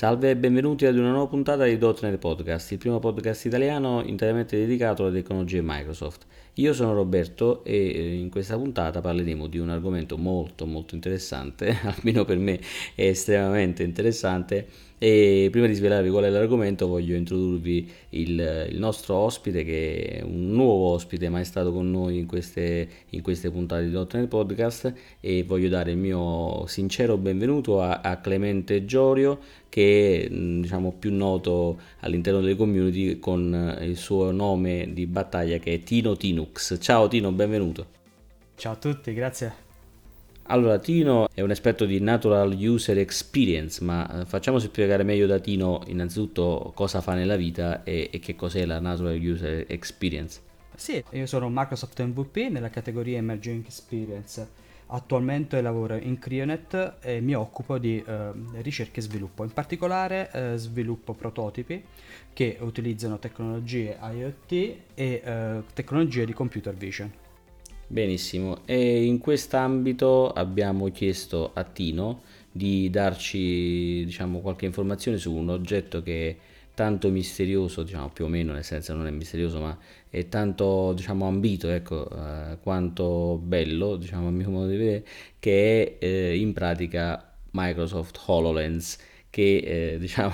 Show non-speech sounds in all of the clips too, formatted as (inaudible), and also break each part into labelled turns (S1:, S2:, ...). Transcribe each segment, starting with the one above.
S1: Salve e benvenuti ad una nuova puntata di .NET Podcast, il primo podcast italiano interamente dedicato alle tecnologie Microsoft. Io sono Roberto e eh, in questa puntata parleremo di un argomento molto molto interessante, (laughs) almeno per me è estremamente interessante e prima di svelarvi qual è l'argomento voglio introdurvi il, il, nostro ospite che è un nuovo ospite ma è stato con noi in queste, in queste puntate di .NET Podcast e voglio dare il mio sincero benvenuto a, a Clemente Giorio che è diciamo, più noto all'interno delle community con il suo nome di battaglia che è Tino Tinux. Ciao Tino, benvenuto.
S2: Ciao a tutti, grazie.
S1: Allora, Tino è un esperto di Natural User Experience, ma eh, facciamo spiegare meglio da Tino innanzitutto cosa fa nella vita e, e che cos'è la Natural User Experience.
S2: Sì, io sono Microsoft MVP nella categoria Emerging Experience. Attualmente lavoro in Crionet e mi occupo di eh, ricerca e sviluppo, in particolare eh, sviluppo prototipi che utilizzano tecnologie IoT e eh, tecnologie di computer vision.
S1: Benissimo, e in quest'ambito abbiamo chiesto a Tino di darci diciamo, qualche informazione su un oggetto che tanto misterioso, diciamo più o meno, nel senso non è misterioso, ma è tanto diciamo, ambito, ecco, eh, quanto bello, diciamo a mio modo di vedere, che è eh, in pratica Microsoft HoloLens che eh, (laughs) diciamo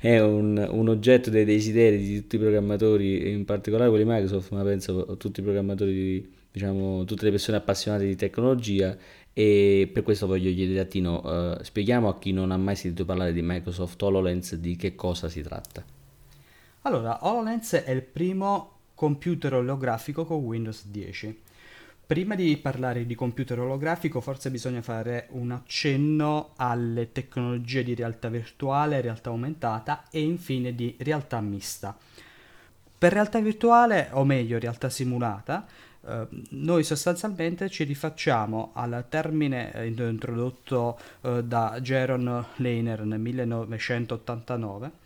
S1: è un, un, oggetto dei desideri di tutti i programmatori, in particolare quelli Microsoft, ma penso tutti i programmatori, diciamo, tutte le persone appassionate di tecnologia e per questo voglio chiedere a Tino, eh, spieghiamo a chi non ha mai sentito parlare di Microsoft HoloLens di che cosa si tratta.
S2: Allora, HoloLens è il primo computer olografico con Windows 10 Prima di parlare di computer olografico, forse bisogna fare un accenno alle tecnologie di realtà virtuale, realtà aumentata e infine di realtà mista. Per realtà virtuale, o meglio realtà simulata, eh, noi sostanzialmente ci rifacciamo al termine eh, introdotto eh, da Jaron Lehner nel 1989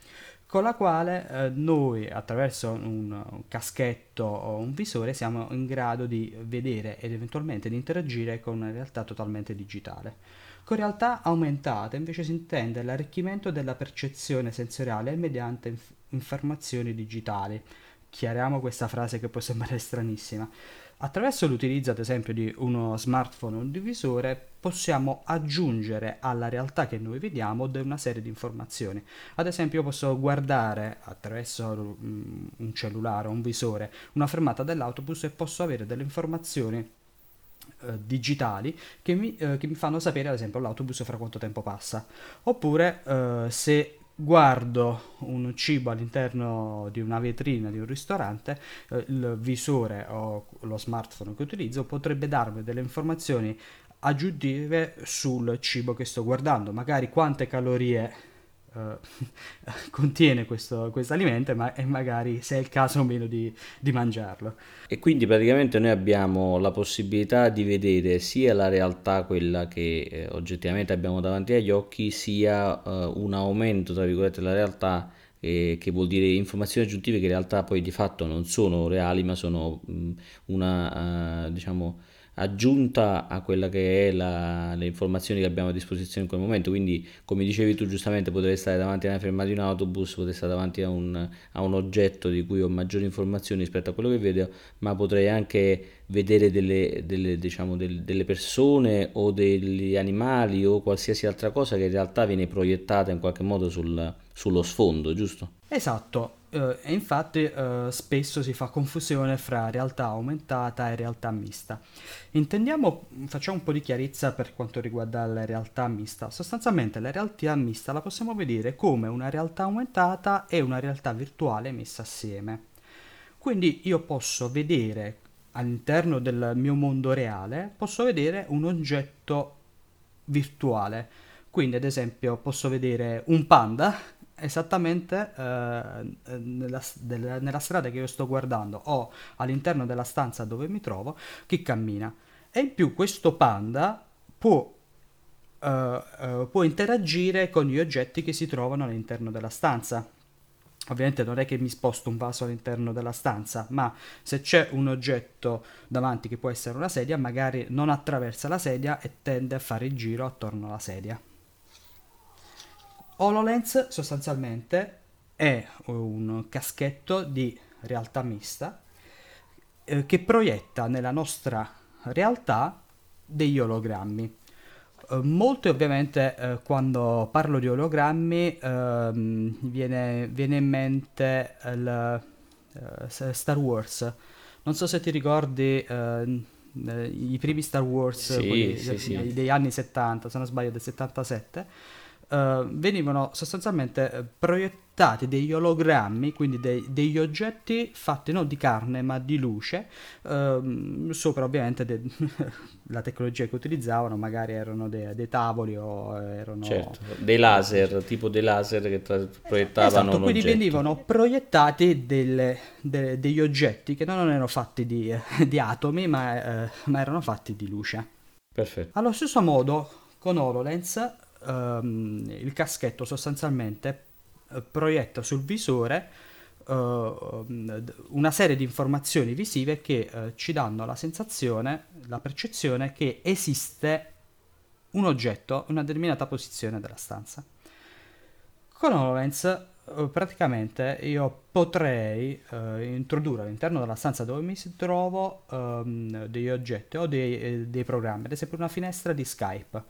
S2: con la quale eh, noi attraverso un, un, caschetto o un visore siamo in grado di vedere ed eventualmente di interagire con una realtà totalmente digitale. Con realtà aumentata invece si intende l'arricchimento della percezione sensoriale mediante inf- informazioni digitali. Chiariamo questa frase che può sembrare stranissima. Attraverso l'utilizzo ad esempio di uno smartphone o un divisore possiamo aggiungere alla realtà che noi vediamo una serie di informazioni. Ad esempio posso guardare attraverso mm, un cellulare o un visore una fermata dell'autobus e posso avere delle informazioni eh, digitali che mi, eh, che mi, fanno sapere ad esempio l'autobus fra quanto tempo passa. Oppure eh, se guardo un cibo all'interno di una vetrina di un ristorante, eh, il visore o lo smartphone che utilizzo potrebbe darmi delle informazioni aggiuntive sul cibo che sto guardando, magari quante calorie uh, (laughs) contiene questo alimento ma, e magari se è il caso o meno di, di, mangiarlo.
S1: E quindi praticamente noi abbiamo la possibilità di vedere sia la realtà, quella che eh, oggettivamente abbiamo davanti agli occhi, sia uh, un aumento, tra virgolette, della realtà eh, che vuol dire informazioni aggiuntive che in realtà poi di fatto non sono reali ma sono una, uh, diciamo, aggiunta a quella che è la, le informazioni che abbiamo a disposizione in quel momento. Quindi, come dicevi tu giustamente, potrei stare davanti a una fermata di un autobus, potrei stare davanti a un, a un oggetto di cui ho maggiori informazioni rispetto a quello che vedo, ma potrei anche vedere delle, delle, diciamo, del, delle persone o degli animali o qualsiasi altra cosa che in realtà viene proiettata in qualche modo sul, sullo sfondo, giusto?
S2: Esatto, Uh, e infatti uh, spesso si fa confusione fra realtà aumentata e realtà mista. Intendiamo, facciamo un po' di chiarezza per quanto riguarda la realtà mista. Sostanzialmente la realtà mista la possiamo vedere come una realtà aumentata e una realtà virtuale messa assieme. Quindi io posso vedere all'interno del mio mondo reale, posso vedere un oggetto virtuale. Quindi ad esempio posso vedere un panda esattamente eh, nella, del, nella, strada che io sto guardando o all'interno della stanza dove mi trovo che cammina e in più questo panda può, uh, uh, può interagire con gli oggetti che si trovano all'interno della stanza Ovviamente non è che mi sposto un vaso all'interno della stanza, ma se c'è un oggetto davanti che può essere una sedia, magari non attraversa la sedia e tende a fare il giro attorno alla sedia. HoloLens sostanzialmente è un caschetto di realtà mista eh, che proietta nella nostra realtà degli ologrammi. Uh, molti ovviamente uh, quando parlo di ologrammi uh, viene, viene, in mente il, eh, Star Wars. Non so se ti ricordi i primi Star Wars
S1: sì, sì, sì.
S2: degli anni 70, se non sbaglio del 77 uh, venivano sostanzialmente eh, proiettati degli ologrammi, quindi dei, degli oggetti fatti non di carne ma di luce, uh, sopra ovviamente de- (laughs) la tecnologia che utilizzavano magari erano de- dei tavoli o erano...
S1: Certo, dei laser, tipo dei laser che tra- proiettavano
S2: Esatto, quindi venivano proiettati delle, de- degli oggetti che non erano fatti di, di atomi ma, eh, ma erano fatti di luce.
S1: Perfetto.
S2: Allo stesso modo con HoloLens um, il caschetto sostanzialmente uh, proietta sul visore uh, una serie di informazioni visive che uh, ci danno la sensazione, la percezione che esiste un oggetto in una determinata posizione della stanza. Con HoloLens praticamente io potrei introdurre all'interno della stanza dove mi trovo um, degli oggetti o dei, eh, dei, programmi, ad esempio una finestra di Skype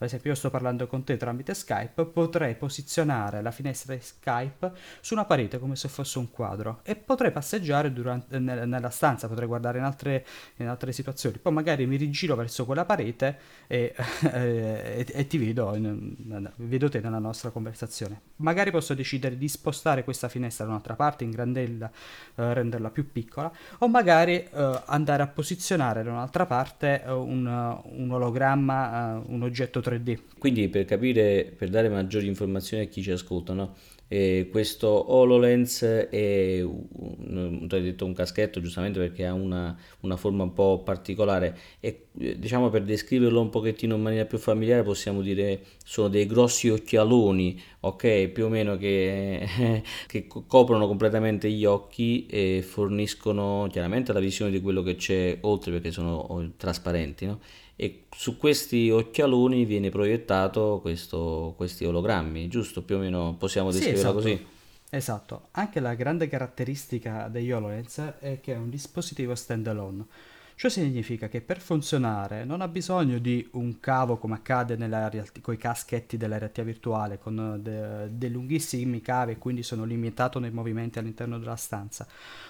S2: per esempio io sto parlando con te tramite Skype, potrei posizionare la finestra di Skype su una parete come se fosse un quadro e potrei passeggiare durante, nel, nella stanza, potrei guardare in altre, in altre, situazioni, poi magari mi rigiro verso quella parete e, (laughs) e, e ti vedo, in, vedo te nella nostra conversazione. Magari posso decidere di spostare questa finestra da un'altra parte, ingrandirla, eh, renderla più piccola, o magari eh, andare a posizionare da un'altra parte eh, un, un ologramma, eh, un oggetto 3D.
S1: Quindi per capire, per dare maggiori informazioni a chi ci ascolta, no? eh, questo HoloLens è, un, detto un caschetto giustamente perché ha una, una forma un po' particolare e diciamo per descriverlo un pochettino in maniera più familiare possiamo dire sono dei grossi occhialoni, ok, più o meno che, (laughs) che coprono completamente gli occhi e forniscono chiaramente la visione di quello che c'è oltre perché sono trasparenti, no? E su questi occhialoni viene proiettato questo, questi ologrammi, giusto? Più o meno possiamo descriverla
S2: sì, esatto.
S1: così?
S2: Esatto, anche la grande caratteristica degli HoloLens è che è un dispositivo standalone. Ciò significa che per funzionare non ha bisogno di un cavo come accade con i caschetti della realtà virtuale, con de- dei lunghissimi cavi e quindi sono limitato nei movimenti all'interno della stanza,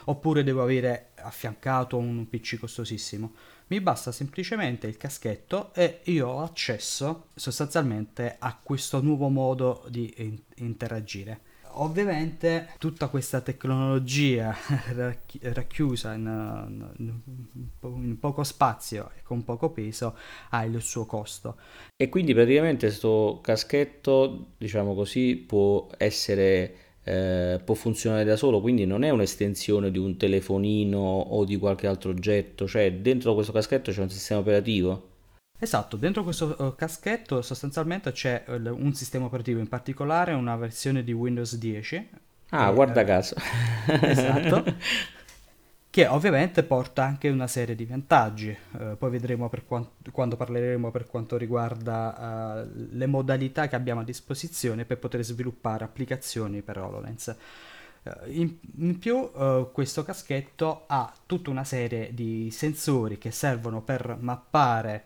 S2: oppure devo avere affiancato un PC costosissimo mi basta semplicemente il caschetto e io ho accesso sostanzialmente a questo nuovo modo di in- interagire. Ovviamente tutta questa tecnologia (laughs) racchiusa in, in, poco spazio e con poco peso ha il suo costo.
S1: E quindi praticamente questo caschetto, diciamo così, può essere eh, può funzionare da solo, quindi non è un'estensione di un telefonino o di qualche altro oggetto, cioè dentro questo caschetto c'è un sistema operativo.
S2: Esatto, dentro questo uh, caschetto sostanzialmente c'è uh, un sistema operativo, in particolare una versione di Windows 10.
S1: Ah, guarda caso.
S2: esatto. (laughs) che ovviamente porta anche una serie di vantaggi. Uh, poi vedremo quant- quando parleremo per quanto riguarda uh, le modalità che abbiamo a disposizione per poter sviluppare applicazioni per HoloLens. Uh, in, in, più questo caschetto ha tutta una serie di sensori che servono per mappare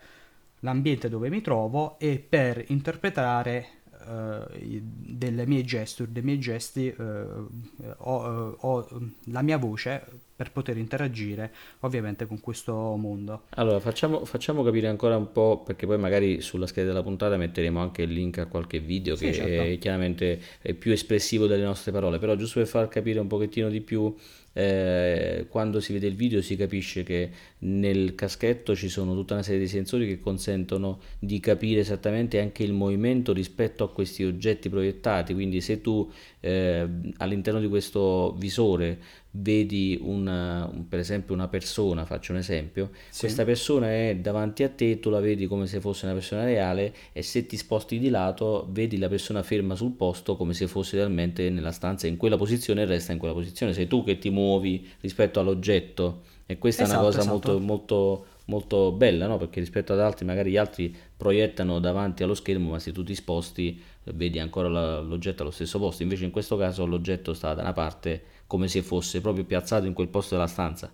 S2: l'ambiente dove mi trovo e per interpretare delle mie gesture, dei miei gesti, ho, ho la mia voce per poter interagire ovviamente con questo mondo.
S1: Allora facciamo, facciamo, capire ancora un po', perché poi magari sulla scheda della puntata metteremo anche il link a qualche video sì, che certo. è chiaramente è più espressivo delle nostre parole, però giusto per far capire un pochettino di più eh, quando si vede il video si capisce che nel caschetto ci sono tutta una serie di sensori che consentono di capire esattamente anche il movimento rispetto a questi oggetti proiettati, quindi se tu eh, all'interno di questo visore vedi una, per esempio una persona, faccio un esempio, sì. questa persona è davanti a te, tu la vedi come se fosse una persona reale e se ti sposti di lato vedi la persona ferma sul posto come se fosse realmente nella stanza in quella posizione e resta in quella posizione, sei tu che ti muovi rispetto all'oggetto e questa esatto, è una esatto, cosa esatto. molto, molto molto bella, no? Perché rispetto ad altri, magari gli altri proiettano davanti allo schermo, ma se tu ti sposti vedi ancora la- l'oggetto allo stesso posto. Invece in questo caso l'oggetto sta da una parte come se fosse proprio piazzato in quel posto della stanza.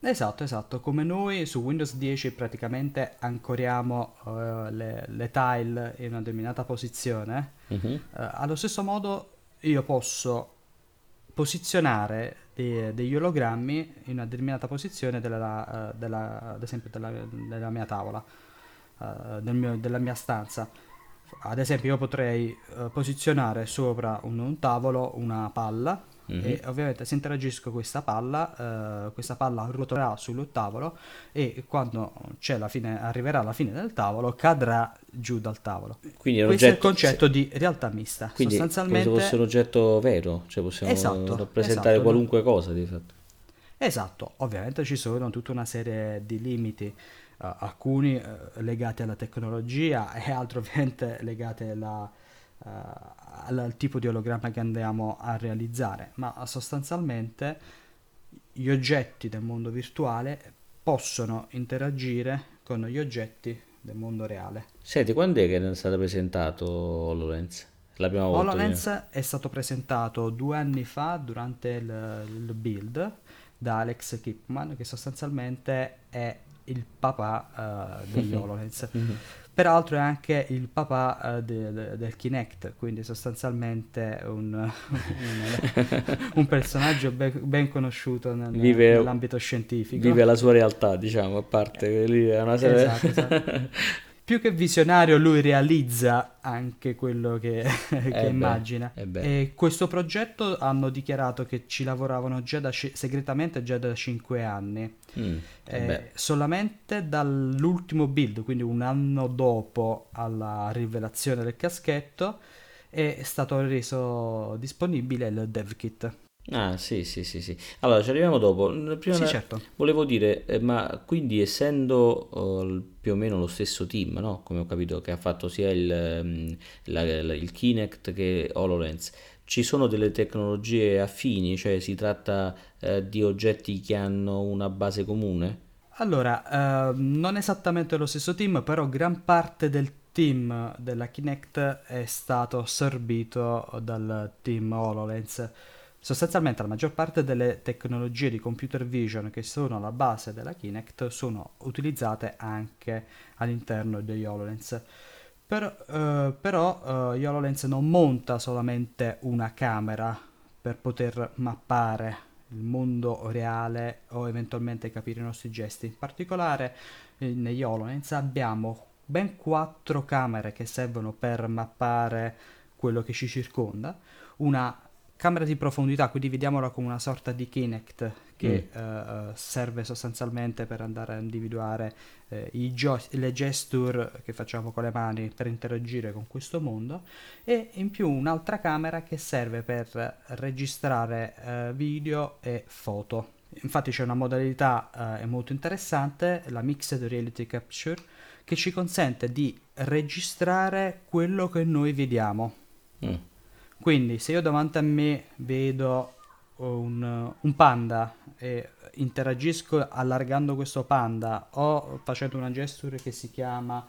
S2: Esatto, esatto, come noi su Windows 10 praticamente ancoriamo eh, le, le tile in una determinata posizione,
S1: Mhm.
S2: eh, allo stesso modo io posso posizionare de- degli ologrammi in una determinata posizione della, eh, della- ad esempio della, della mia tavola, del mio- della mia stanza. Ad esempio io potrei posizionare sopra un, un tavolo una palla
S1: Mhm.
S2: e ovviamente se interagisco con questa palla, eh, questa palla rotolerà sul tavolo e quando c'è la fine, arriverà alla fine del tavolo cadrà giù dal tavolo.
S1: Quindi è
S2: Questo è il
S1: oggetto,
S2: concetto di realtà mista.
S1: quindi come se
S2: Sostanzialmente,
S1: fosse un oggetto vero, cioè possiamo
S2: Esatto,
S1: rappresentare
S2: esatto, no?
S1: qualunque cosa di fatto.
S2: esatto, ovviamente ci sono tutta una serie di limiti, eh, alcuni eh, legati alla tecnologia e altri ovviamente legati alla, eh, al, tipo di ologramma che andiamo a realizzare, ma sostanzialmente gli oggetti del mondo virtuale possono interagire con gli oggetti del mondo reale.
S1: Senti, quando è che è stato presentato HoloLens? La prima volta?
S2: HoloLens è stato presentato due anni fa durante il, il build da Alex Kipman, che sostanzialmente è il papà eh, degli (laughs) HoloLens. Peraltro è anche il papà eh, del, del Kinect, quindi sostanzialmente un, un- un personaggio ben, ben conosciuto nel-
S1: Vive-
S2: nell'ambito scientifico.
S1: Vive la sua realtà, diciamo, a parte che lì è una serie...
S2: Esatto, esatto. (laughs) Più che visionario, lui realizza anche quello che, (laughs) che
S1: beh,
S2: immagina.
S1: eh beh.
S2: E questo progetto hanno dichiarato che ci lavoravano già da, segretamente già da 5 anni.
S1: Mm, eh
S2: Eh, solamente dall'ultimo build, quindi un anno dopo alla rivelazione del caschetto, è stato reso disponibile il dev kit.
S1: Ah, sì, sì, sì, sì. Allora, ci arriviamo dopo. Prima
S2: Sì, certo.
S1: volevo dire, eh, ma quindi essendo eh, il- più o meno lo stesso team, no? Come ho capito, che ha fatto sia il, ehm, la- la- il Kinect che HoloLens, ci sono delle tecnologie affini, cioè si tratta eh, di oggetti che hanno una base comune?
S2: Allora, ehm, non esattamente lo stesso team, però gran parte del team della Kinect è stato assorbito dal team HoloLens. Sostanzialmente la maggior parte delle tecnologie di computer vision che sono alla base della Kinect sono utilizzate anche all'interno degli HoloLens. Per- eh, però eh, HoloLens non monta solamente una camera per poter mappare il mondo reale o eventualmente capire i nostri gesti. In particolare eh, negli HoloLens abbiamo ben quattro camere che servono per mappare quello che ci circonda, una camera di profondità, quindi vediamola come una sorta di Kinect che eh, eh, serve sostanzialmente per andare a individuare i gio- le gesture che facciamo con le mani per interagire con questo mondo e in più un'altra camera che serve per registrare eh, video e foto. Infatti c'è una modalità molto interessante, la Mixed Reality Capture, che ci consente di registrare quello che noi vediamo.
S1: Mm.
S2: Quindi se io davanti a me vedo un, un panda e interagisco allargando questo panda o facendo una gesture che si chiama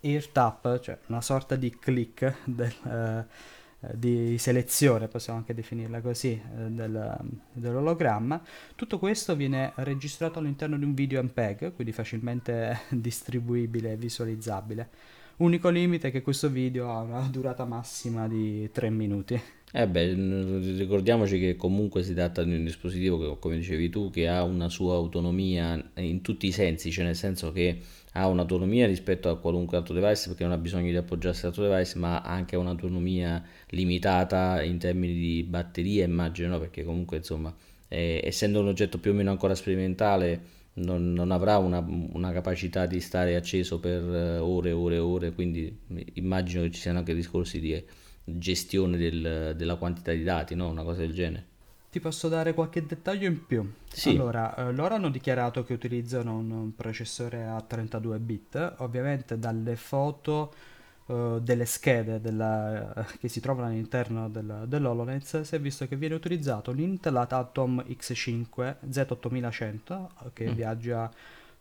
S2: ear tap, cioè una sorta di click del, eh, di selezione, possiamo anche definirla così, eh, del- dell'ologramma, tutto questo viene registrato all'interno di un video MPEG, quindi facilmente (laughs) distribuibile e visualizzabile. Unico limite è che questo video ha una durata massima di 3 minuti.
S1: Eh beh, ricordiamoci che comunque si tratta di un dispositivo che, come dicevi tu, che ha una sua autonomia in tutti i sensi, cioè nel senso che ha un'autonomia rispetto a qualunque altro device perché non ha bisogno di appoggiarsi all'altro device, ma ha anche un'autonomia limitata in termini di batteria, immagino, no? Perché comunque, insomma, eh, essendo un oggetto più o meno ancora sperimentale, non, non avrà una, una capacità di stare acceso per eh, ore e ore e ore, quindi immagino che ci siano anche discorsi di gestione del- della quantità di dati, no? Una cosa del genere.
S2: Ti posso dare qualche dettaglio in più?
S1: Sì.
S2: Allora, eh, loro hanno dichiarato che utilizzano un, un processore a 32 bit, ovviamente dalle foto eh, delle schede della- che si trovano all'interno del, dell'HoloLens si è visto che viene utilizzato l'Intel Atom X5 Z8100 che
S1: Mm.
S2: viaggia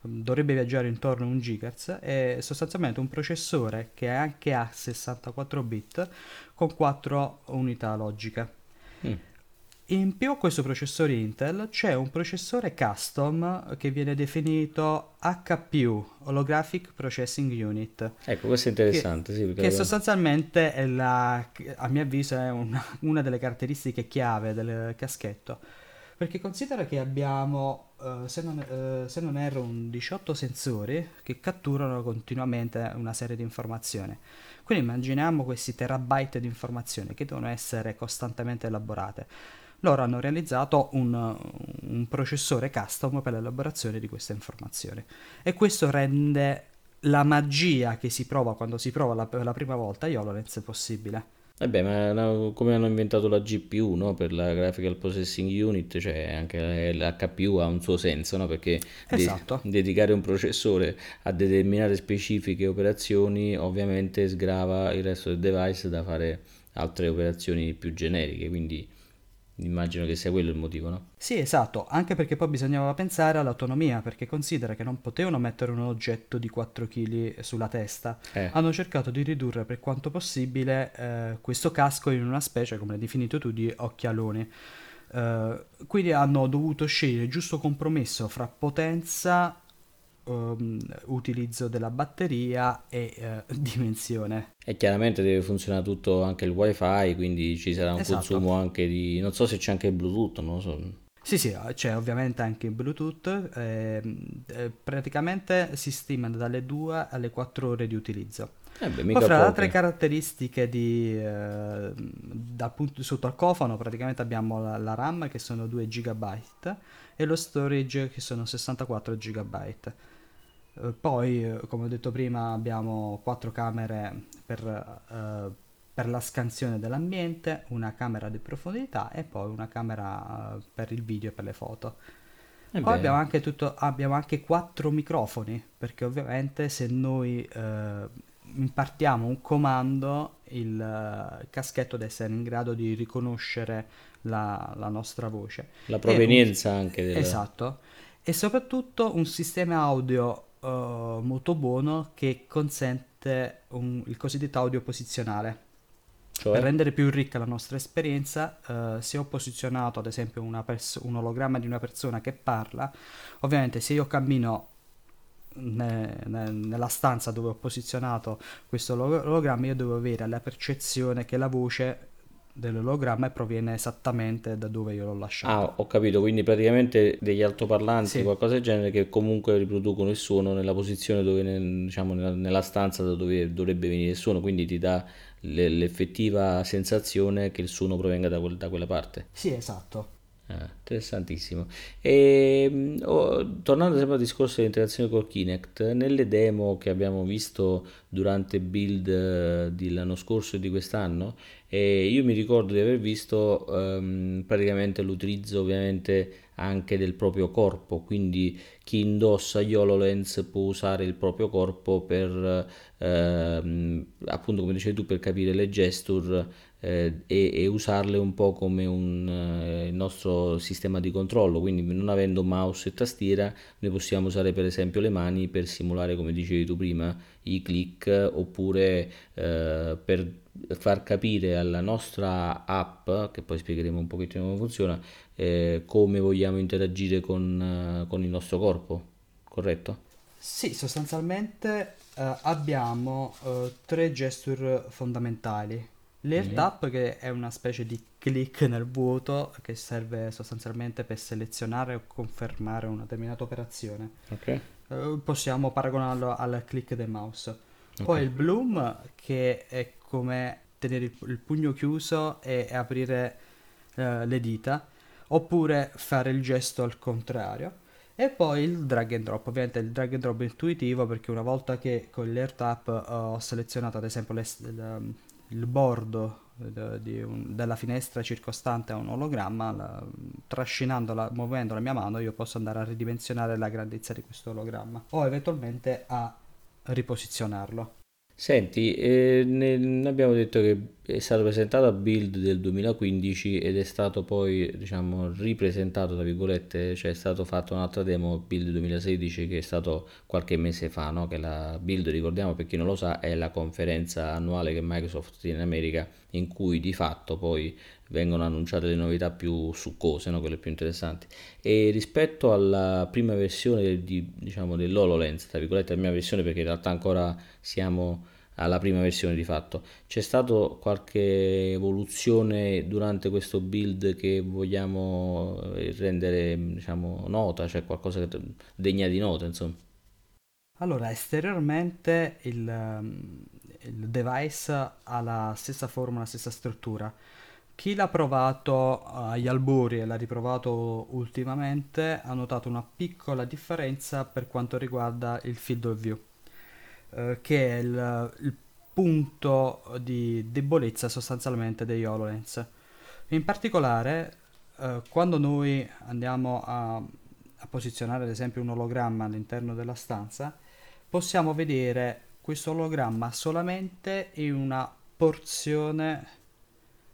S2: dovrebbe viaggiare intorno a 1 GHz, è sostanzialmente un processore che anche ha 64 bit con 4 unità logiche. Mm. In più a questo processore Intel c'è un processore custom che viene definito HPU, Holographic Processing Unit.
S1: Ecco, questo è interessante.
S2: Che,
S1: sì,
S2: che sostanzialmente è la, a mio avviso è una, una delle caratteristiche chiave del caschetto. Perché considera che abbiamo, uh, se, non, uh, se non erro, un 18 sensori che catturano continuamente una serie di informazioni. Quindi immaginiamo questi terabyte di informazioni che devono essere costantemente elaborate loro hanno realizzato un, un processore custom per l'elaborazione di queste informazioni e questo rende la magia che si prova quando si prova la, la prima volta HoloLens possibile.
S1: Eh beh, ma no, come hanno inventato la GPU no? per la Graphical Processing Unit, cioè anche l'HPU ha un suo senso, no? perché
S2: esatto.
S1: de- dedicare un processore a determinate specifiche operazioni ovviamente sgrava il resto del device da fare altre operazioni più generiche, quindi Immagino che sia quello il motivo, no?
S2: Sì, esatto, anche perché poi bisognava pensare all'autonomia, perché considera che non potevano mettere un oggetto di 4 kg sulla testa. Eh. Hanno cercato di ridurre per quanto possibile eh, questo casco in una specie, come l'hai definito tu, di occhialoni. Uh, quindi hanno dovuto scegliere il giusto compromesso fra potenza um, utilizzo della batteria e uh, (laughs) dimensione.
S1: E chiaramente deve funzionare tutto anche il wifi, quindi ci sarà un
S2: esatto.
S1: consumo anche di... non so se c'è anche il Bluetooth, non lo so.
S2: Sì, sì, c'è ovviamente anche il Bluetooth, eh, eh, praticamente si stima dalle 2 alle 4 ore di utilizzo.
S1: Eh beh,
S2: Poi fra le altre caratteristiche di, eh, dal punto, sotto al cofano praticamente abbiamo la, la, RAM che sono 2 GB e lo storage che sono 64 GB. Eh, poi, eh, come ho detto prima, abbiamo quattro camere per, uh, per, la scansione dell'ambiente, una camera di profondità e poi una camera per il video e per le foto. E poi abbiamo anche, tutto, abbiamo anche, quattro microfoni, perché ovviamente se noi uh, impartiamo un comando, il caschetto deve essere in grado di riconoscere la, la nostra voce.
S1: La provenienza un... anche.
S2: Della... Esatto. E soprattutto un sistema audio uh, molto buono che consente un, il cosiddetto audio posizionale. Cioè? Per rendere più ricca la nostra esperienza, uh, se ho posizionato ad esempio pers- un ologramma di una persona che parla, ovviamente se io cammino ne, ne, nella stanza dove ho posizionato questo ologramma, io devo avere la percezione che la voce dell'ologramma e proviene esattamente da dove io l'ho lasciato.
S1: Ah, ho capito, quindi praticamente degli altoparlanti, sì. qualcosa del genere che comunque riproducono il suono nella posizione dove, diciamo, nella, nella stanza da dove dovrebbe venire il suono, quindi ti dà l'effettiva sensazione che il suono provenga da, quel, da quella parte.
S2: Sì, esatto.
S1: Ah, interessantissimo. E, oh, tornando sempre al discorso dell'interazione col Kinect, nelle demo che abbiamo visto durante il build uh, dell'anno scorso e di quest'anno, eh, io mi ricordo di aver visto um, praticamente l'utilizzo ovviamente anche del proprio corpo, quindi chi indossa gli HoloLens può usare il proprio corpo per, ehm, appunto come dicevi tu, per capire le gesture eh, e, e, usarle un po' come un, eh, il nostro sistema di controllo, quindi non avendo mouse e tastiera noi possiamo usare per esempio le mani per simulare, come dicevi tu prima, i click oppure eh, per far capire alla nostra app, che poi spiegheremo un pochettino come funziona, eh, come vogliamo interagire con, uh, con, il nostro corpo, corretto?
S2: Sì, sostanzialmente uh, abbiamo uh, tre gesture fondamentali. L'Air mm-hmm. Tap che è una specie di click nel vuoto che serve sostanzialmente per selezionare o confermare una determinata operazione.
S1: Okay.
S2: possiamo paragonarlo al click del mouse. Okay. Poi il Bloom che è come tenere il, il pugno chiuso e, e aprire le dita oppure fare il gesto al contrario. E poi il drag and drop, ovviamente il drag and drop intuitivo perché una volta che con l'AirTap uh, ho selezionato ad esempio le, le, il bordo de, un, della finestra circostante a un ologramma, la, trascinandola, muovendo la mia mano, io posso andare a ridimensionare la grandezza di questo ologramma o eventualmente a riposizionarlo.
S1: Senti, eh, ne- abbiamo detto che è stato presentato a Build del 2015 ed è stato poi, diciamo, ripresentato, tra virgolette, cioè è stato fatto un'altra demo Build 2016 che è stato qualche mese fa, no? Che la Build, ricordiamo per chi non lo sa, è la conferenza annuale che Microsoft tiene in America in cui di fatto poi vengono annunciate le novità più succose, no? Quelle più interessanti. E rispetto alla prima versione di, diciamo, dell'HoloLens, tra virgolette, la mia versione perché in realtà ancora siamo alla prima versione di fatto. C'è stata qualche evoluzione durante questo build che vogliamo eh, rendere, diciamo, nota, cioè qualcosa degna di nota, insomma.
S2: Allora, esteriormente il, ehm, il device ha la stessa forma, la stessa struttura. Chi l'ha provato agli albori e l'ha riprovato ultimamente ha notato una piccola differenza per quanto riguarda il field of view, eh, che è il, il punto di debolezza sostanzialmente degli HoloLens. In particolare, eh, quando noi andiamo a, a posizionare ad esempio un ologramma all'interno della stanza, possiamo vedere questo ologramma solamente in una porzione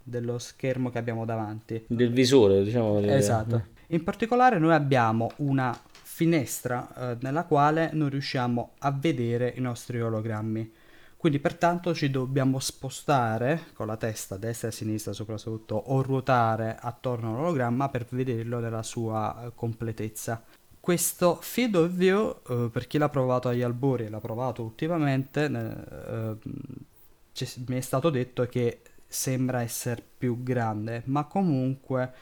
S2: dello schermo che abbiamo davanti.
S1: Del visore, diciamo.
S2: Esatto. In particolare noi abbiamo una finestra eh, nella quale non riusciamo a vedere i nostri ologrammi. Quindi pertanto ci dobbiamo spostare con la testa destra e sinistra soprattutto o ruotare attorno all'ologramma per vederlo nella sua eh, completezza. Questo field of view, eh, per chi l'ha provato agli albori e l'ha provato ultimamente, eh, mi è stato detto che sembra essere più grande, ma comunque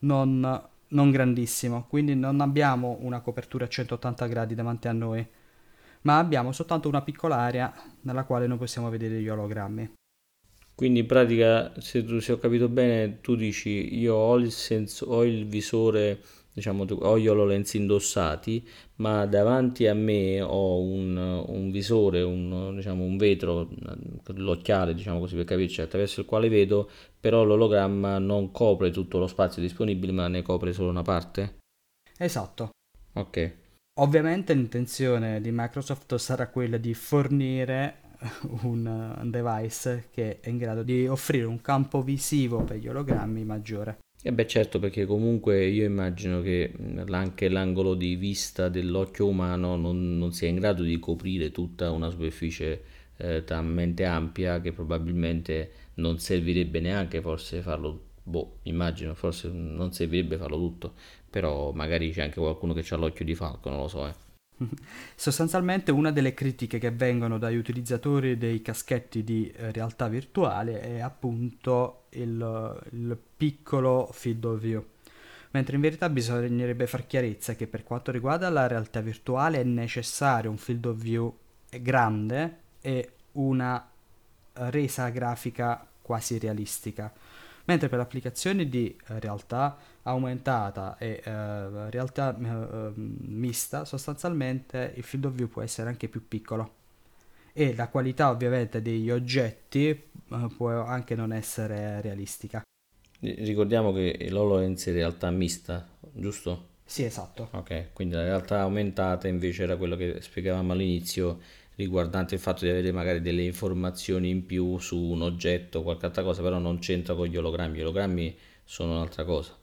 S2: non, non grandissimo, quindi non abbiamo una copertura a 180 gradi davanti a noi, ma abbiamo soltanto una piccola area nella quale noi possiamo vedere gli ologrammi.
S1: Quindi in pratica, se, tu, se ho capito bene, tu dici io ho il, senso, ho il visore diciamo, ho gli HoloLens indossati, ma davanti a me ho un, un visore, un, diciamo, un vetro, l'occhiale, diciamo così per capirci, attraverso il quale vedo, però l'ologramma non copre tutto lo spazio disponibile, ma ne copre solo una parte?
S2: Esatto.
S1: Ok.
S2: Ovviamente l'intenzione di Microsoft sarà quella di fornire un device che è in grado di offrire un campo visivo per gli ologrammi maggiore.
S1: E beh certo perché comunque io immagino che anche l'angolo di vista dell'occhio umano non, non sia in grado di coprire tutta una superficie eh, talmente ampia che probabilmente non servirebbe neanche forse farlo, boh, immagino, forse non servirebbe farlo tutto, però magari c'è anche qualcuno che ha l'occhio di falco, non lo so, eh. (laughs)
S2: Sostanzialmente una delle critiche che vengono dagli utilizzatori dei caschetti di eh, realtà virtuale è appunto il, il piccolo field of view. Mentre in verità bisognerebbe far chiarezza che per quanto riguarda la realtà virtuale è necessario un field of view grande e una resa grafica quasi realistica mentre per applicazioni di eh, realtà aumentata e eh, realtà eh, mista sostanzialmente il field of view può essere anche più piccolo e la qualità ovviamente degli oggetti eh, può anche non essere realistica.
S1: Ricordiamo che l'HoloLens è realtà mista, giusto?
S2: Sì, esatto.
S1: Ok, quindi la realtà aumentata invece era quello che spiegavamo all'inizio riguardante il fatto di avere magari delle informazioni in più su un oggetto o qualche altra cosa, però non c'entra con gli ologrammi, gli ologrammi sono un'altra cosa.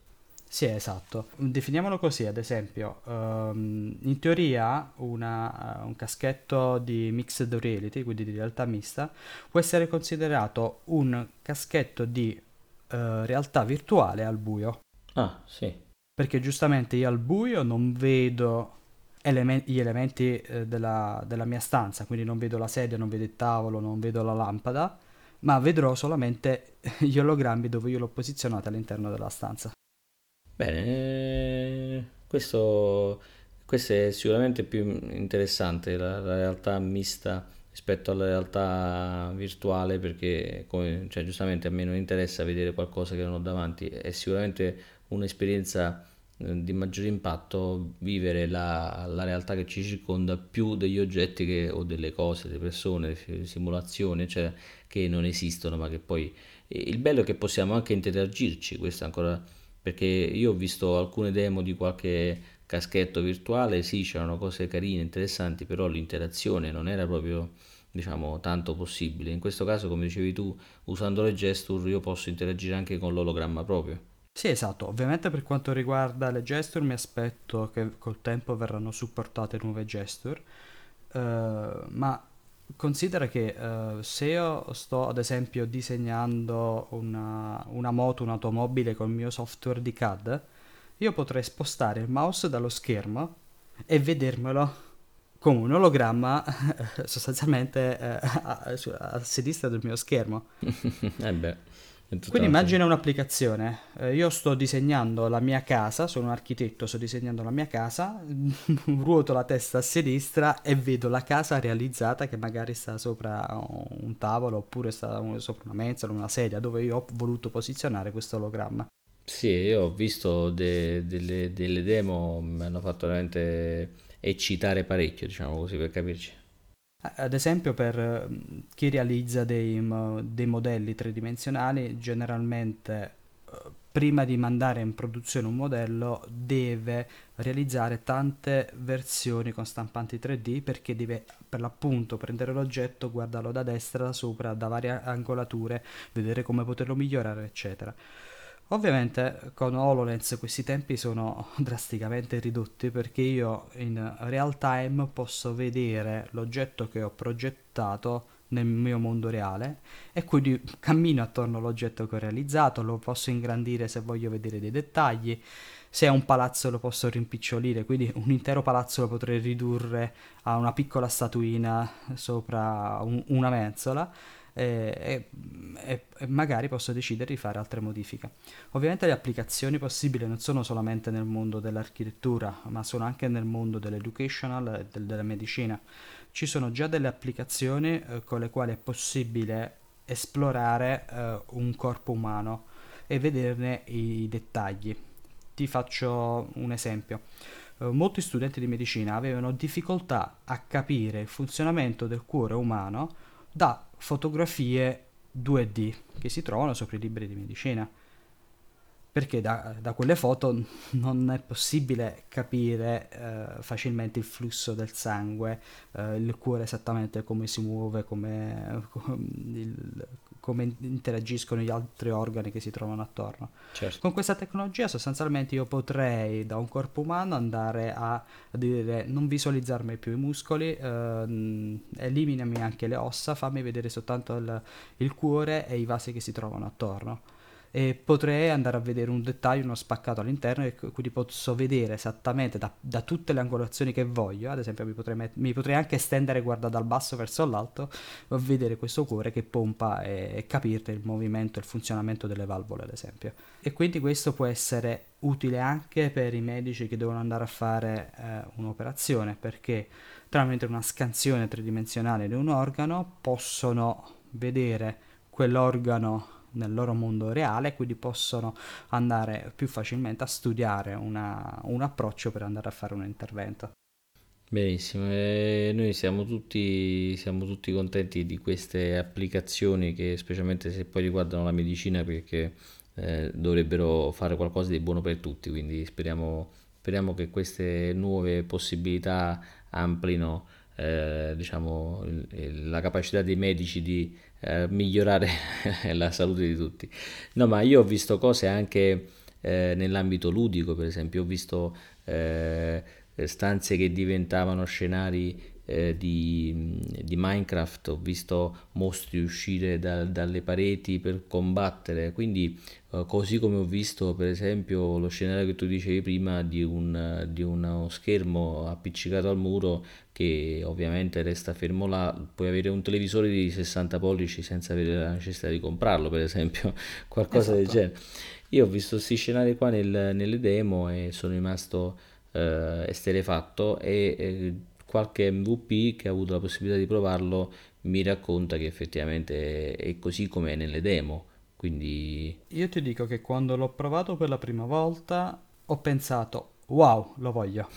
S2: Sì, esatto. Definiamolo così, ad esempio, um, in teoria una, uh, un caschetto di mixed reality, quindi di realtà mista, può essere considerato un caschetto di uh, realtà virtuale al buio.
S1: Ah, sì.
S2: Perché giustamente io al buio non vedo element- gli elementi eh, della, della mia stanza, quindi non vedo la sedia, non vedo il tavolo, non vedo la lampada, ma vedrò solamente (laughs) gli ologrammi dove io l'ho posizionato all'interno della stanza.
S1: Bene, eh, questo, questo è sicuramente più interessante, la, la, realtà mista rispetto alla realtà virtuale, perché come, cioè, giustamente a me non interessa vedere qualcosa che non ho davanti, è sicuramente un'esperienza di maggiore impatto vivere la, la, realtà che ci circonda più degli oggetti che, o delle cose, delle persone, simulazioni, eccetera, che non esistono, ma che poi il bello è che possiamo anche interagirci, questo ancora perché io ho visto alcune demo di qualche caschetto virtuale, sì, c'erano cose carine, interessanti, però l'interazione non era proprio diciamo, tanto possibile. In questo caso, come dicevi tu, usando le gesture io posso interagire anche con l'ologramma proprio.
S2: Sì, esatto. Ovviamente per quanto riguarda le gesture mi aspetto che col tempo verranno supportate nuove gesture, eh, ma considera che eh, se io sto ad esempio disegnando una, una moto, un'automobile con il mio software di CAD, io potrei spostare il mouse dallo schermo e vedermelo come un ologramma (laughs) sostanzialmente eh, a, a, a sinistra del mio schermo. (laughs)
S1: eh beh.
S2: Quindi immagina un'applicazione, eh, io sto disegnando la mia casa, sono un architetto, sto disegnando la mia casa, (laughs) ruoto la testa a sinistra e vedo la casa realizzata che magari sta sopra un tavolo oppure sta sopra una mensola, una sedia dove io ho voluto posizionare questo ologramma.
S1: Sì, io ho visto de- delle, delle demo, mi hanno fatto veramente eccitare parecchio, diciamo così, per capirci.
S2: Ad esempio per chi realizza dei, dei modelli tridimensionali, generalmente eh, prima di mandare in produzione un modello deve realizzare tante versioni con stampanti 3D perché deve per l'appunto prendere l'oggetto, guardarlo da destra, da sopra, da varie angolature, vedere come poterlo migliorare, eccetera. Ovviamente con HoloLens questi tempi sono (laughs) drasticamente ridotti perché io in real time posso vedere l'oggetto che ho progettato nel mio mondo reale e quindi cammino attorno all'oggetto che ho realizzato, lo posso ingrandire se voglio vedere dei dettagli, se è un palazzo lo posso rimpicciolire, quindi un intero palazzo lo potrei ridurre a una piccola statuina sopra un, una mensola e, e, e, magari posso decidere di fare altre modifiche. Ovviamente le applicazioni possibili non sono solamente nel mondo dell'architettura, ma sono anche nel mondo dell'educational e del, della medicina. Ci sono già delle applicazioni eh, con le quali è possibile esplorare eh, un corpo umano e vederne i dettagli. Ti faccio un esempio. Uh, molti studenti di medicina avevano difficoltà a capire il funzionamento del cuore umano da fotografie 2D che si trovano sopra i libri di medicina. Perché da, da quelle foto non è possibile capire eh, facilmente il flusso del sangue, eh, il cuore esattamente come si muove, come, come (laughs) il, come interagiscono gli altri organi che si trovano attorno. Certo. Con questa tecnologia sostanzialmente io potrei da un corpo umano andare a, a dire non visualizzarmi più i muscoli, eh, eliminami anche le ossa, fammi vedere soltanto il, il cuore e i vasi che si trovano attorno e potrei andare a vedere un dettaglio, uno spaccato all'interno e quindi posso vedere esattamente da, da tutte le angolazioni che voglio, ad esempio mi potrei, met- mi potrei anche stendere guarda dal basso verso l'alto vedere questo cuore che pompa e, e capire il movimento e il funzionamento delle valvole ad esempio. E quindi questo può essere utile anche per i medici che devono andare a fare eh, un'operazione perché tramite una scansione tridimensionale di un organo possono vedere quell'organo nel loro mondo reale, quindi possono andare più facilmente a studiare una, un approccio per andare a fare un intervento.
S1: Benissimo, e noi siamo tutti, siamo tutti contenti di queste applicazioni che specialmente se poi riguardano la medicina perché eh, dovrebbero fare qualcosa di buono per tutti, quindi speriamo, speriamo che queste nuove possibilità amplino eh, diciamo, la capacità dei medici di eh, migliorare (laughs) la salute di tutti. No, ma io ho visto cose anche eh, nell'ambito ludico, per esempio, ho visto eh, stanze che diventavano scenari eh, di, di, Minecraft, ho visto mostri uscire da, dalle pareti per combattere, quindi eh, così come ho visto per esempio lo scenario che tu dicevi prima di, un, di uno schermo appiccicato al muro che ovviamente resta fermo là, puoi avere un televisore di 60 pollici senza avere la necessità di comprarlo per esempio, (laughs) qualcosa esatto. del genere. Io ho visto questi scenari qua nel, nelle demo e sono rimasto eh, esterefatto e eh, qualche MVP che ha avuto la possibilità di provarlo mi racconta che effettivamente è così come nelle demo. Quindi...
S2: Io ti dico che quando l'ho provato per la prima volta ho pensato wow, lo voglio. (laughs)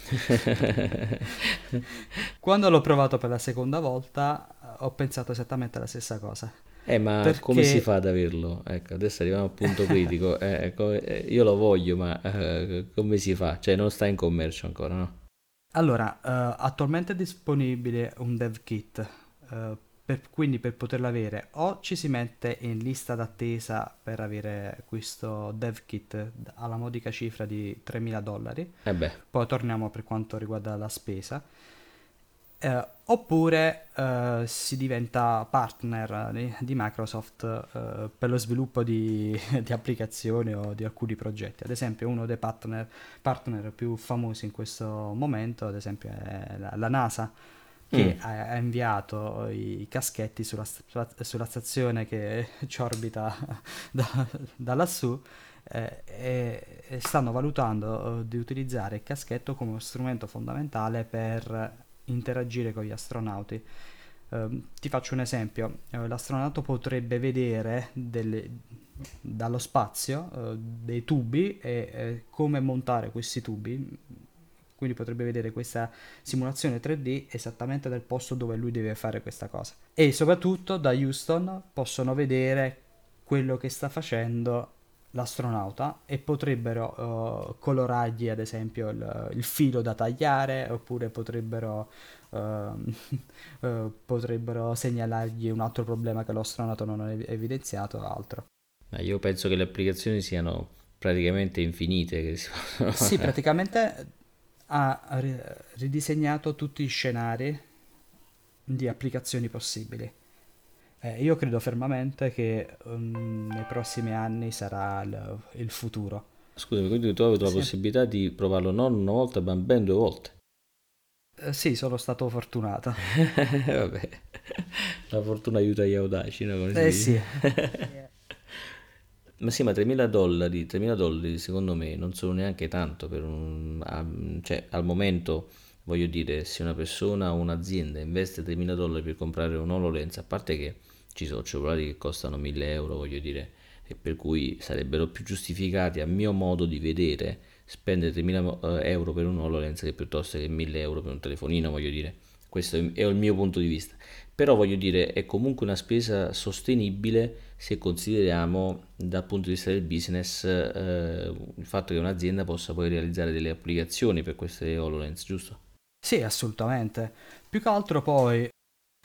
S2: quando l'ho provato per la seconda volta ho pensato esattamente la stessa cosa.
S1: Eh, ma perché... come si fa ad averlo? Ecco, adesso arriviamo al punto (laughs) critico. Eh, eh, io lo voglio, ma eh, come si fa? Cioè, non sta in commercio ancora, no?
S2: Allora, uh, attualmente è disponibile un dev kit uh, per, quindi per poterlo avere o ci si mette in lista d'attesa per avere questo dev kit alla modica cifra di 3.000 dollari,
S1: Eh beh,
S2: poi torniamo per quanto riguarda la spesa, eh, oppure eh, si diventa partner di, di Microsoft eh, per lo sviluppo di, (laughs) di applicazioni o di alcuni progetti. Ad esempio uno dei partner, partner più famosi in questo momento, ad esempio, è la, la NASA che
S1: Mm.
S2: ha, ha inviato i caschetti sulla, sulla stazione che (laughs) ci orbita (laughs) da, da lassù eh, e, e stanno valutando eh, di utilizzare il caschetto come uno strumento fondamentale per interagire con gli astronauti. Ehm, ti faccio un esempio, Eh, l'astronauta potrebbe vedere delle- dallo spazio eh, dei tubi e eh, come montare questi tubi, quindi potrebbe vedere questa simulazione 3D esattamente del posto dove lui deve fare questa cosa. E soprattutto da Houston possono vedere quello che sta facendo l'astronauta e potrebbero eh, colorargli ad esempio il, il filo da tagliare oppure potrebbero, ehm, (laughs) eh, potrebbero segnalargli un altro problema che l'astronauta non ha ev- evidenziato o altro.
S1: ma io penso che le applicazioni siano praticamente infinite si (laughs)
S2: Sì, praticamente ha ri- ridisegnato tutti gli scenari di applicazioni possibili. Eh, io credo fermamente che mm, nei prossimi anni sarà il, il futuro.
S1: Scusami, quindi tu hai avuto la
S2: Sì.
S1: possibilità di provarlo non una volta, ma ben due volte.
S2: Eh, sì, sono stato fortunato. (laughs)
S1: Vabbè, la fortuna aiuta gli audaci, no? Come
S2: Eh sì, (laughs)
S1: Ma sì, ma 3.000 dollari, 3.000 dollari secondo me non sono neanche tanto per un... a- cioè al momento voglio dire, se una persona o un'azienda investe 3.000 dollari per comprare un HoloLens, a parte che ci sono cellulari che costano 1.000 euro, voglio dire, e per cui sarebbero più giustificati a mio modo di vedere spendere 3.000 euro per un HoloLens che piuttosto che 1.000 euro per un telefonino, voglio dire. Questo è è il mio punto di vista. Però voglio dire, è comunque una spesa sostenibile se consideriamo dal punto di vista del business eh, il fatto che un'azienda possa poi realizzare delle applicazioni per queste HoloLens, giusto?
S2: sì, assolutamente. Più che altro poi,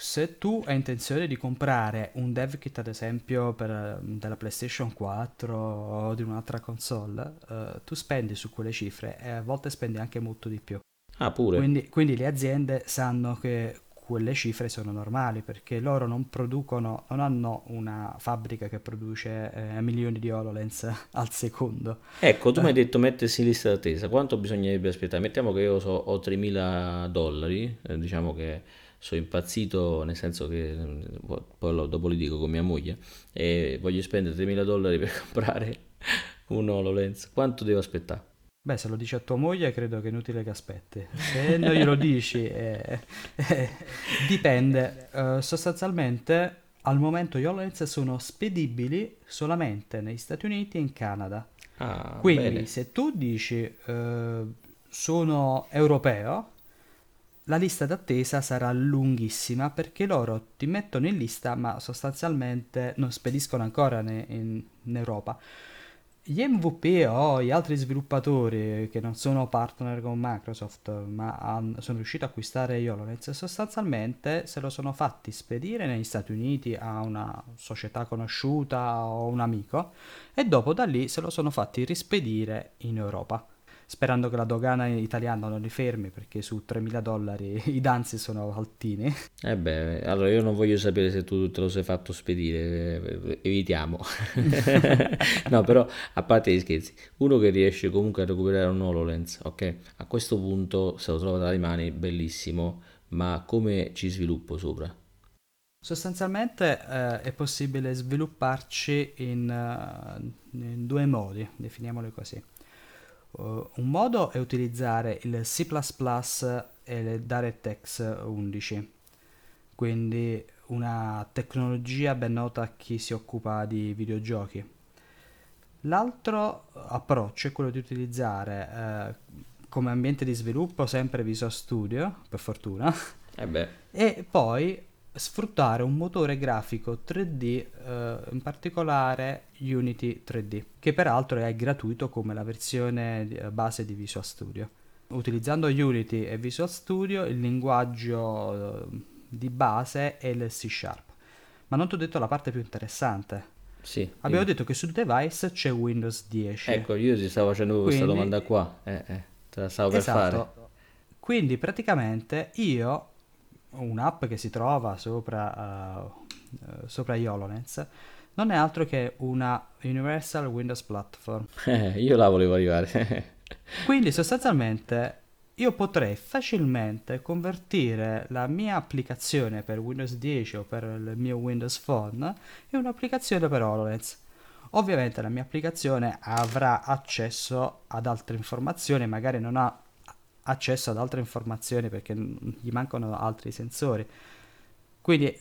S2: se tu hai intenzione di comprare un dev kit, ad esempio, per, eh, della PlayStation 4 o di un'altra console, eh, tu spendi su quelle cifre e a volte spendi anche molto di più.
S1: Ah, pure.
S2: Quindi, quindi le aziende sanno che quelle cifre sono normali perché loro non producono, non hanno una fabbrica che produce eh, milioni di HoloLens (laughs) al secondo.
S1: Ecco, tu mi hai
S2: Eh,
S1: detto mettersi in lista d'attesa, quanto bisognerebbe aspettare? Mettiamo che io so- ho 3.000 dollari, eh, diciamo che sono impazzito, nel senso che eh, poi lo- dopo li dico con mia moglie, e voglio spendere 3.000 dollari per (laughs) comprare un HoloLens, quanto devo aspettare?
S2: Beh, se lo dici a tua moglie, credo che è inutile che aspetti. Se non glielo dici, (laughs) eh, eh, dipende. Eh, sostanzialmente, al momento gli HoloLens sono spedibili solamente negli Stati Uniti e in Canada.
S1: Ah,
S2: Quindi,
S1: bene.
S2: se tu dici eh, sono europeo, la lista d'attesa sarà lunghissima perché loro ti mettono in lista, ma sostanzialmente non spediscono ancora ne- in, in Europa. Gli MVP o gli altri sviluppatori che non sono partner con Microsoft, ma han- sono riusciti a acquistare HoloLens, sostanzialmente se lo sono fatti spedire negli Stati Uniti a una società conosciuta o un amico e dopo da lì se lo sono fatti rispedire in Europa, sperando che la dogana italiana non li fermi perché su 3.000 dollari (laughs) i danzi sono altini.
S1: Eh beh, allora io non voglio sapere se tu te lo sei fatto spedire, eh, evitiamo. (laughs) No, però a parte gli scherzi, uno che riesce comunque a recuperare un HoloLens, ok? A questo punto se lo trova tra le mani, bellissimo, ma come ci sviluppo sopra?
S2: Sostanzialmente eh, è possibile svilupparci in, eh, in due modi, definiamoli così. Uh, un modo è utilizzare il C++ e il DirectX 11, quindi una tecnologia ben nota a chi si occupa di videogiochi. L'altro approccio è quello di utilizzare eh, come ambiente di sviluppo sempre Visual Studio, per fortuna,
S1: Eh beh,
S2: e poi sfruttare un motore grafico 3D, eh, in particolare Unity 3D, che peraltro è gratuito come la versione eh, base di Visual Studio. Utilizzando Unity e Visual Studio, il linguaggio eh, di base è il C Sharp. Ma non ti ho detto la parte più interessante.
S1: Sì,
S2: Abbiamo
S1: dimmi.
S2: detto che sul device c'è Windows 10.
S1: Ecco, io ti stavo facendo questa
S2: Quindi,
S1: domanda qua. Eh, eh, te la stavo per fare.
S2: esatto. Quindi praticamente io un'app che si trova sopra, uh, sopra HoloLens non è altro che una Universal Windows Platform. (laughs)
S1: Eh, io la volevo arrivare. (laughs)
S2: Quindi sostanzialmente io potrei facilmente convertire la mia applicazione per Windows 10 o per il mio Windows Phone in un'applicazione per HoloLens. Ovviamente la mia applicazione avrà accesso ad altre informazioni, magari non ha accesso ad altre informazioni perché gli mancano altri sensori. Quindi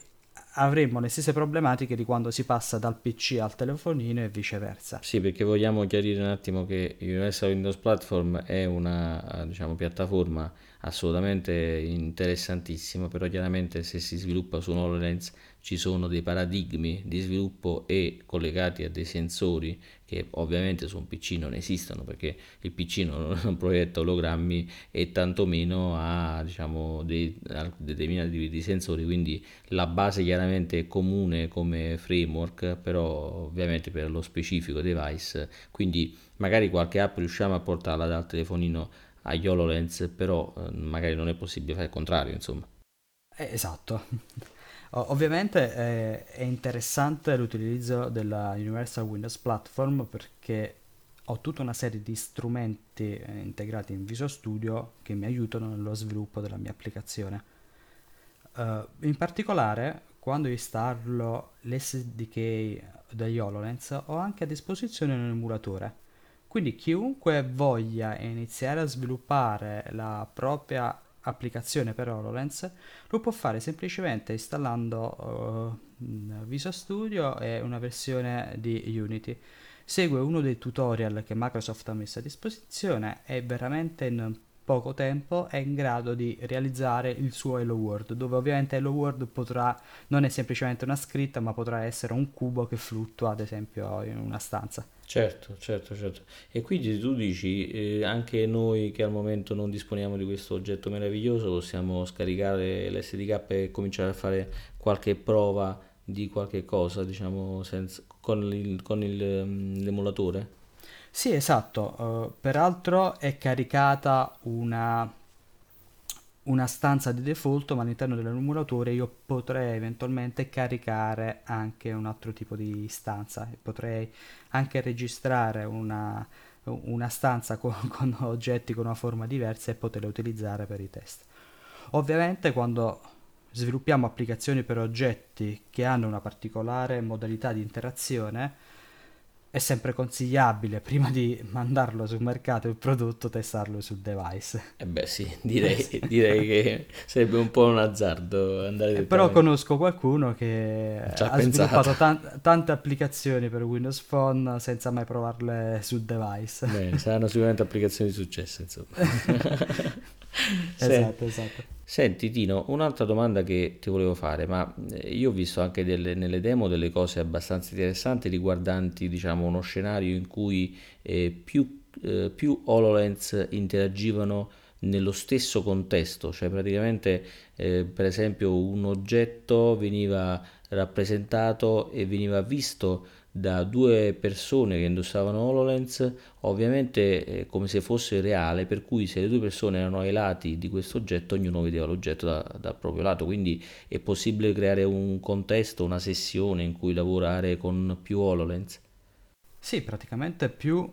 S2: avremo le stesse problematiche di quando si passa dal PC al telefonino e viceversa.
S1: Sì, perché vogliamo chiarire un attimo che Universal Windows Platform è una, diciamo, piattaforma assolutamente interessantissima, però chiaramente se si sviluppa su un HoloLens ci sono dei paradigmi di sviluppo e collegati a dei sensori che ovviamente su un PC non esistono perché il PC non, non proietta ologrammi e tantomeno ha diciamo dei determinati tipi di sensori, quindi la base chiaramente è comune come framework, però ovviamente per lo specifico device, quindi magari qualche app riusciamo a portarla dal telefonino agli HoloLens, però eh, magari non è possibile fare il contrario, insomma.
S2: Eh, esatto. Ovviamente eh, è interessante l'utilizzo della Universal Windows Platform perché ho tutta una serie di strumenti eh, integrati in Visual Studio che mi aiutano nello sviluppo della mia applicazione. Eh, in particolare, quando installo l'SDK degli HoloLens, ho anche a disposizione un emulatore. Quindi chiunque voglia iniziare a sviluppare la propria applicazione per HoloLens lo può fare semplicemente installando uh, Visual Studio e una versione di Unity. Segue uno dei tutorial che Microsoft ha messo a disposizione e veramente in poco tempo è in grado di realizzare il suo Hello World, dove ovviamente Hello World potrà non è semplicemente una scritta, ma potrà essere un cubo che fluttua, ad esempio, in una stanza.
S1: Certo, certo, certo. E quindi tu dici, eh, anche noi che al momento non disponiamo di questo oggetto meraviglioso, possiamo scaricare l'SDK e cominciare a fare qualche prova di qualche cosa, diciamo, senza- con il- con il, ehm, l'emulatore?
S2: Sì, esatto. eh, peraltro è caricata una, una stanza di default, ma all'interno dell'emulatore io potrei eventualmente caricare anche un altro tipo di stanza potrei anche registrare una, una stanza con, (laughs) con oggetti con una forma diversa e poterla utilizzare per i test. Ovviamente quando sviluppiamo applicazioni per oggetti che hanno una particolare modalità di interazione, è sempre consigliabile, prima di mandarlo sul mercato il prodotto, testarlo sul device.
S1: Eh beh sì, direi, (laughs) direi che sarebbe un po' un azzardo andare
S2: Eh, Però conosco qualcuno che
S1: ha pensato.
S2: sviluppato tan- tante applicazioni per Windows Phone senza mai provarle sul device.
S1: Bene, saranno sicuramente applicazioni di successo, insomma. (laughs)
S2: Esatto, esatto.
S1: Senti Tino, un'altra domanda che ti volevo fare, ma eh, io ho visto anche delle- nelle demo delle cose abbastanza interessanti riguardanti, diciamo, uno scenario in cui eh, più, eh, più HoloLens interagivano nello stesso contesto, cioè praticamente eh, per esempio un oggetto veniva rappresentato e veniva visto da due persone che indossavano HoloLens ovviamente eh, come se fosse reale, per cui se le due persone erano ai lati di questo oggetto, ognuno vedeva l'oggetto da- dal proprio lato, quindi è possibile creare un contesto, una sessione in cui lavorare con più HoloLens.
S2: Sì, praticamente più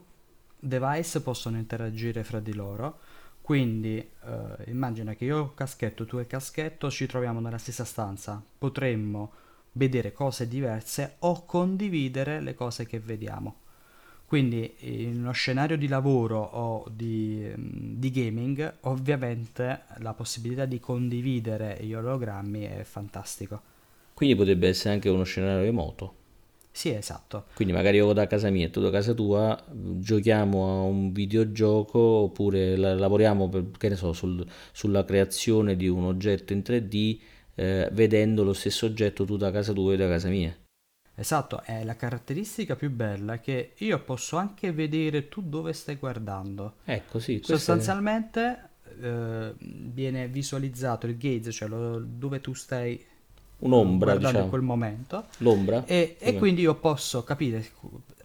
S2: device possono interagire fra di loro. Quindi eh, immagina che io ho caschetto, tu hai caschetto, ci troviamo nella stessa stanza. Potremmo vedere cose diverse o condividere le cose che vediamo. Quindi in uno scenario di lavoro o di, mm, di gaming, ovviamente la possibilità di condividere gli ologrammi è fantastico.
S1: Quindi potrebbe essere anche uno scenario remoto.
S2: Sì, esatto.
S1: Quindi magari io da casa mia e tu da casa tua giochiamo a un videogioco oppure la- lavoriamo per, che ne so, sul- sulla creazione di un oggetto in 3D eh, vedendo lo stesso oggetto tu da casa tua e da casa mia.
S2: Esatto, è la caratteristica più bella che io posso anche vedere tu dove stai guardando.
S1: Ecco, sì, questo è...
S2: Sostanzialmente, eh, viene visualizzato il gaze, cioè lo- dove tu stai
S1: Un'ombra,
S2: guardando in
S1: diciamo.
S2: quel momento.
S1: L'ombra?
S2: E, e quindi io posso capire,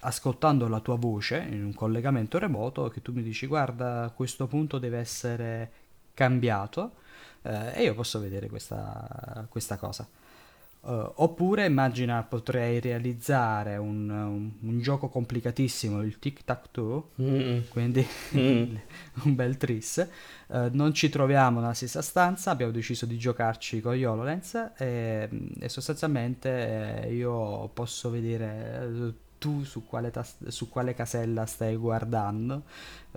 S2: ascoltando la tua voce in un collegamento remoto, che tu mi dici, guarda, questo punto deve essere cambiato, eh, e io posso vedere questa, questa cosa. Eh, oppure immagina potrei realizzare un, un- un gioco complicatissimo, il tic-tac-toe,
S1: Mm,
S2: quindi
S1: mm. (laughs)
S2: un bel tris. Eh, non ci troviamo nella stessa stanza, abbiamo deciso di giocarci con gli HoloLens e, e sostanzialmente eh, io posso vedere eh, tu su quale, tas- su quale casella stai guardando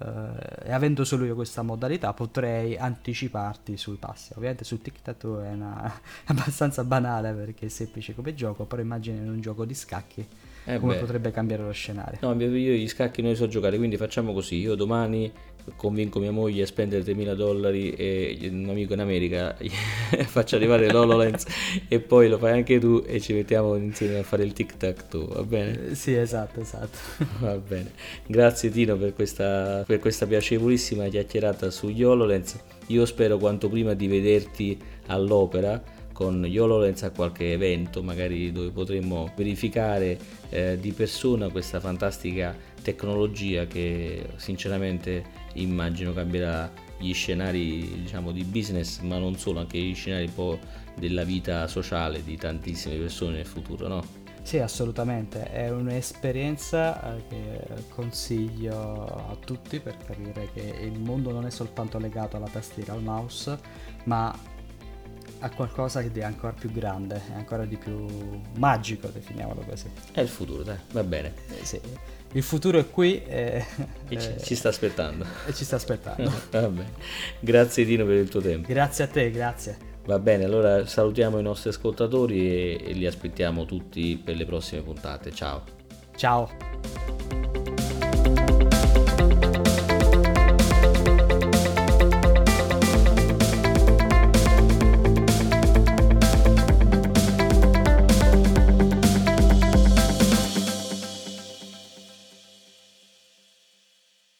S2: eh, e avendo solo io questa modalità potrei anticiparti sui passi. Ovviamente sul tic-tac-toe è una- (laughs) abbastanza banale perché è semplice come gioco, però immagina in un gioco di scacchi
S1: Eh
S2: come
S1: beh.
S2: potrebbe cambiare lo scenario.
S1: No, io gli scacchi non li so giocare, quindi facciamo così. Io domani convinco mia moglie a spendere 3.000 dollari e un amico in America (laughs) faccio arrivare l'HoloLens e poi lo fai anche tu e ci mettiamo insieme a fare il tic tac toe, va bene?
S2: Eh, Sì, esatto, esatto. (laughs)
S1: Va bene. Grazie Tino per questa, per questa piacevolissima chiacchierata sugli HoloLens. Io spero quanto prima di vederti all'opera con gli HoloLens a qualche evento, magari dove potremmo verificare eh, di persona questa fantastica tecnologia che sinceramente immagino cambierà gli scenari diciamo di business, ma non solo, anche gli scenari un po' della vita sociale di tantissime persone nel futuro, no?
S2: Sì, assolutamente, è un'esperienza eh, che consiglio a tutti per capire che il mondo non è soltanto legato alla tastiera, al mouse, ma a qualcosa che è ancora più grande, è ancora di più magico, definiamolo così.
S1: È il futuro, dai, va bene.
S2: Eh, sì. Il futuro è qui e,
S1: E ci,
S2: e-
S1: ci sta aspettando.
S2: e ci sta aspettando. (laughs)
S1: Grazie Tino per il tuo tempo.
S2: Grazie a te, grazie.
S1: Va bene, allora salutiamo i nostri ascoltatori e, e li aspettiamo tutti per le prossime puntate. Ciao.
S2: Ciao.